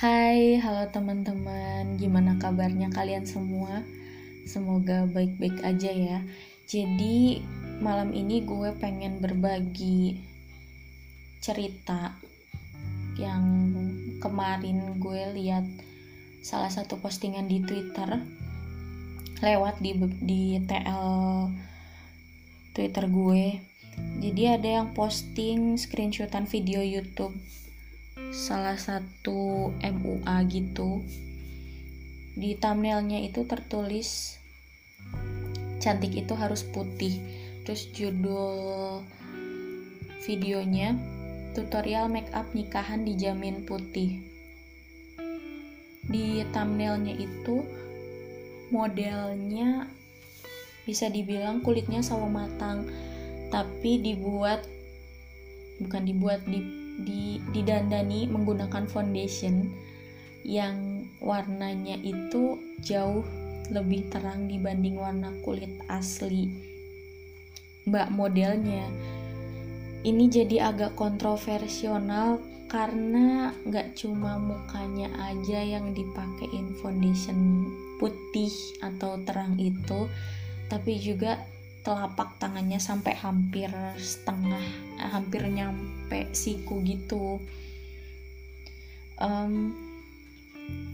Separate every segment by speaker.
Speaker 1: Hai, halo teman-teman. Gimana kabarnya kalian semua? Semoga baik-baik aja ya. Jadi, malam ini gue pengen berbagi cerita yang kemarin gue lihat salah satu postingan di Twitter lewat di di TL Twitter gue. Jadi ada yang posting screenshotan video YouTube salah satu MUA gitu. Di thumbnailnya itu tertulis cantik itu harus putih. Terus judul videonya tutorial make up nikahan dijamin putih. Di thumbnailnya itu modelnya bisa dibilang kulitnya sawo matang tapi dibuat bukan dibuat di di didandani menggunakan foundation yang warnanya itu jauh lebih terang dibanding warna kulit asli mbak modelnya. Ini jadi agak kontroversial karena nggak cuma mukanya aja yang dipakein foundation putih atau terang itu tapi juga telapak tangannya sampai hampir setengah eh, hampir nyampe siku gitu. Um,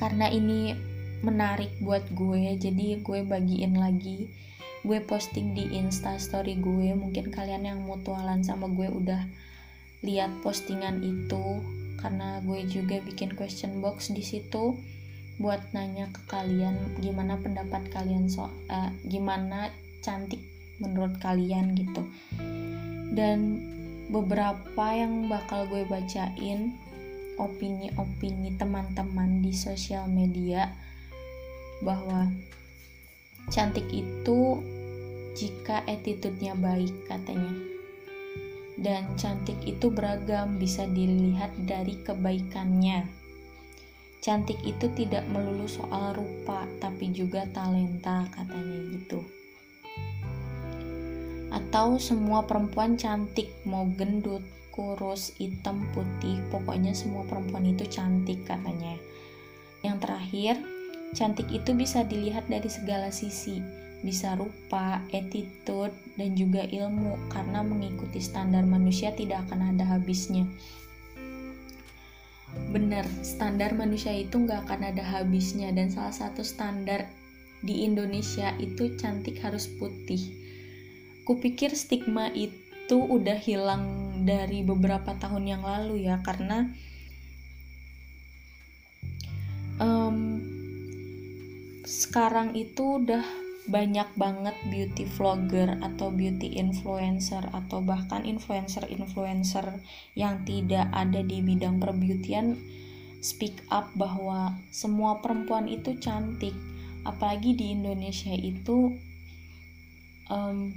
Speaker 1: karena ini menarik buat gue jadi gue bagiin lagi. Gue posting di insta story gue mungkin kalian yang mutualan sama gue udah lihat postingan itu karena gue juga bikin question box di situ buat nanya ke kalian gimana pendapat kalian soal uh, gimana cantik menurut kalian gitu. Dan beberapa yang bakal gue bacain opini-opini teman-teman di sosial media bahwa cantik itu jika attitude-nya baik katanya. Dan cantik itu beragam bisa dilihat dari kebaikannya. Cantik itu tidak melulu soal rupa tapi juga talenta katanya gitu atau semua perempuan cantik mau gendut kurus hitam putih pokoknya semua perempuan itu cantik katanya. Yang terakhir cantik itu bisa dilihat dari segala sisi. Bisa rupa, attitude, dan juga ilmu karena mengikuti standar manusia tidak akan ada habisnya. Benar standar manusia itu nggak akan ada habisnya. Dan salah satu standar di Indonesia itu cantik harus putih kupikir stigma itu udah hilang dari beberapa tahun yang lalu ya karena um, sekarang itu udah banyak banget beauty vlogger atau beauty influencer atau bahkan influencer-influencer yang tidak ada di bidang perbeautyan speak up bahwa semua perempuan itu cantik. Apalagi di Indonesia itu um,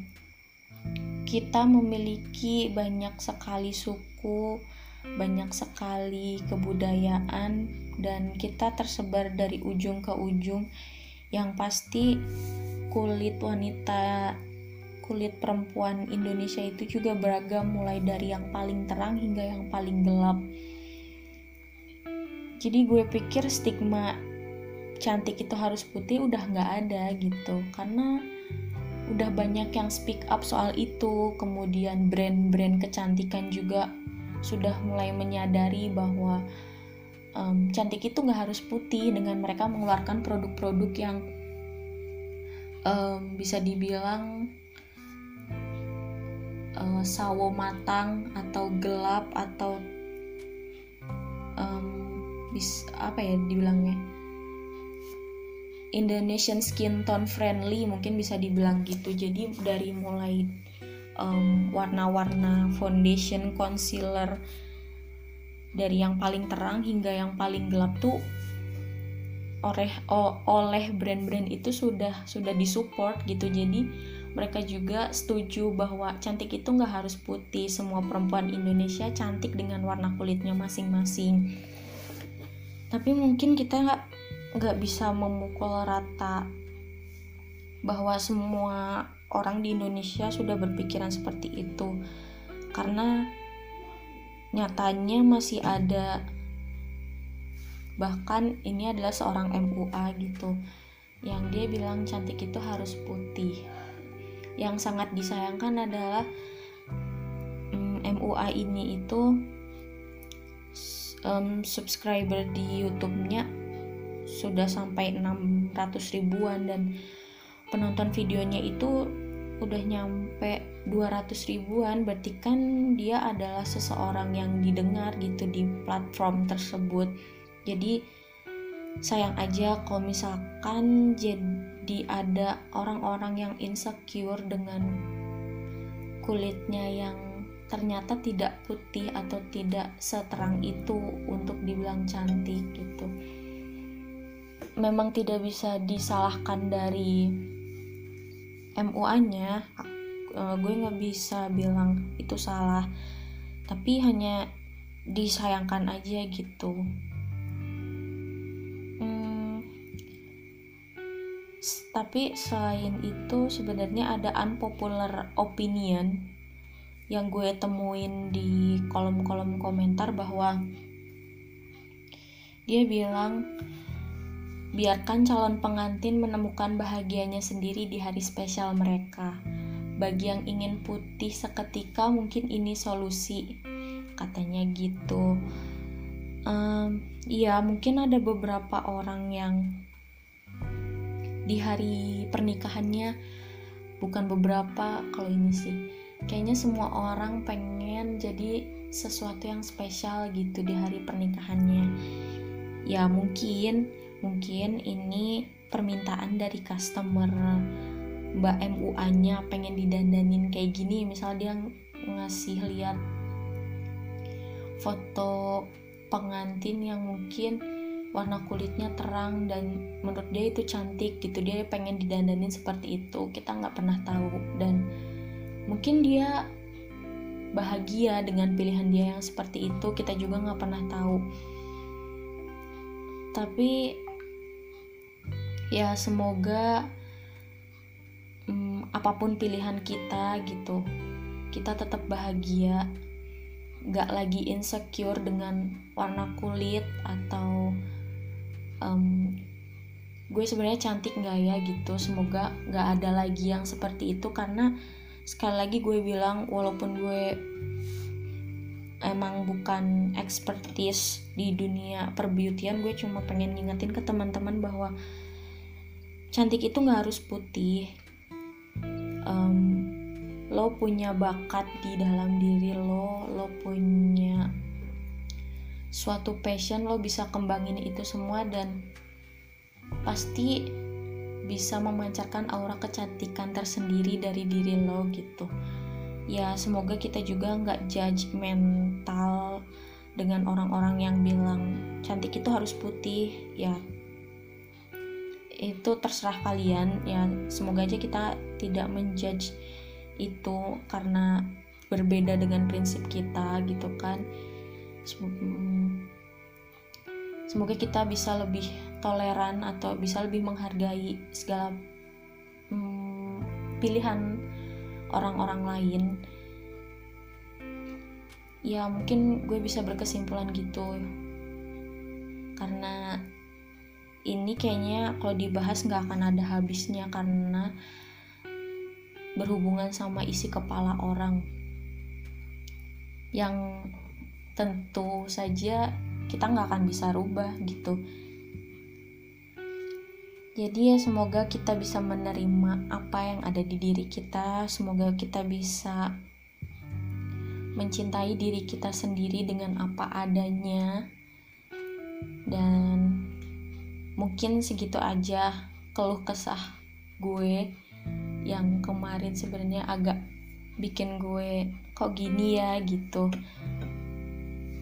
Speaker 1: kita memiliki banyak sekali suku, banyak sekali kebudayaan, dan kita tersebar dari ujung ke ujung. Yang pasti, kulit wanita, kulit perempuan Indonesia itu juga beragam, mulai dari yang paling terang hingga yang paling gelap. Jadi, gue pikir stigma cantik itu harus putih udah nggak ada gitu, karena udah banyak yang speak up soal itu. Kemudian brand-brand kecantikan juga sudah mulai menyadari bahwa um, cantik itu nggak harus putih dengan mereka mengeluarkan produk-produk yang um, bisa dibilang uh, sawo matang atau gelap atau um, bis apa ya dibilangnya Indonesian skin tone friendly mungkin bisa dibilang gitu. Jadi dari mulai um, warna-warna foundation concealer dari yang paling terang hingga yang paling gelap tuh oleh oleh brand-brand itu sudah sudah disupport gitu. Jadi mereka juga setuju bahwa cantik itu nggak harus putih. Semua perempuan Indonesia cantik dengan warna kulitnya masing-masing. Tapi mungkin kita nggak nggak bisa memukul rata bahwa semua orang di Indonesia sudah berpikiran seperti itu. Karena nyatanya masih ada bahkan ini adalah seorang MUA gitu yang dia bilang cantik itu harus putih. Yang sangat disayangkan adalah um, mm, MUA ini itu um, subscriber di YouTube-nya sudah sampai 600 ribuan dan penonton videonya itu udah nyampe 200 ribuan. Berarti kan dia adalah seseorang yang didengar gitu di platform tersebut. Jadi sayang aja kalau misalkan jadi ada orang-orang yang insecure dengan kulitnya yang ternyata tidak putih atau tidak seterang itu untuk dibilang cantik gitu memang tidak bisa disalahkan dari MUA-nya uh, gue nggak bisa bilang itu salah tapi hanya disayangkan aja gitu. Hmm, tapi selain itu sebenarnya ada unpopular opinion yang gue temuin di kolom-kolom komentar bahwa dia bilang biarkan calon pengantin menemukan bahagianya sendiri di hari spesial mereka. Bagi yang ingin putih seketika, mungkin ini solusi, katanya gitu. Um, ya, mungkin ada beberapa orang yang di hari pernikahannya, bukan beberapa, kalau ini sih, kayaknya semua orang pengen jadi sesuatu yang spesial gitu di hari pernikahannya. Ya, mungkin, mungkin ini permintaan dari customer mbak MUA nya pengen didandanin kayak gini misal dia ngasih lihat foto pengantin yang mungkin warna kulitnya terang dan menurut dia itu cantik gitu dia pengen didandanin seperti itu kita nggak pernah tahu. Dan mungkin dia bahagia dengan pilihan dia yang seperti itu kita juga nggak pernah tahu. Tapi ya semoga apa pun pilihan kita gitu kita tetap bahagia. Gak lagi insecure dengan warna kulit atau um, gue sebenarnya cantik nggak ya gitu. Semoga gak ada lagi yang seperti itu karena sekali lagi gue bilang walaupun gue emang bukan expertise di dunia perbeautian gue cuma pengen ngingetin ke teman-teman bahwa cantik itu nggak harus putih. Um, lo punya bakat di dalam diri lo lo punya suatu passion lo bisa kembangin itu semua dan pasti bisa memancarkan aura kecantikan tersendiri dari diri lo gitu. Ya semoga kita juga nggak judgmental dengan orang-orang yang bilang cantik itu harus putih. Ya itu terserah kalian ya. Semoga aja kita tidak menjudge itu karena berbeda dengan prinsip kita gitu kan. Semoga kita bisa lebih toleran atau bisa lebih menghargai segala hmm, pilihan orang-orang lain. Ya mungkin gue bisa berkesimpulan gitu. Karena ini kayaknya kalau dibahas nggak akan ada habisnya karena berhubungan sama isi kepala orang. Yang tentu saja kita nggak akan bisa rubah gitu. Jadi ya semoga kita bisa menerima apa yang ada di diri kita. Semoga kita bisa mencintai diri kita sendiri dengan apa adanya. Dan mungkin segitu aja keluh kesah gue yang kemarin sebenarnya agak bikin gue kok gini ya? gitu.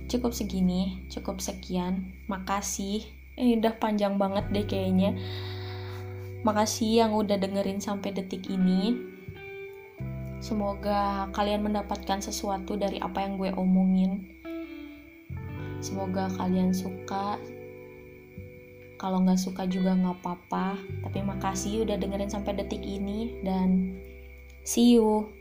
Speaker 1: Cukup segini cukup sekian. Makasih. Ini udah panjang banget deh kayaknya. Makasih yang udah dengerin sampai detik ini. Semoga kalian mendapatkan sesuatu dari apa yang gue omongin. Semoga kalian suka kalau nggak suka juga nggak apa-apa. Tapi makasih udah dengerin sampai detik ini dan see you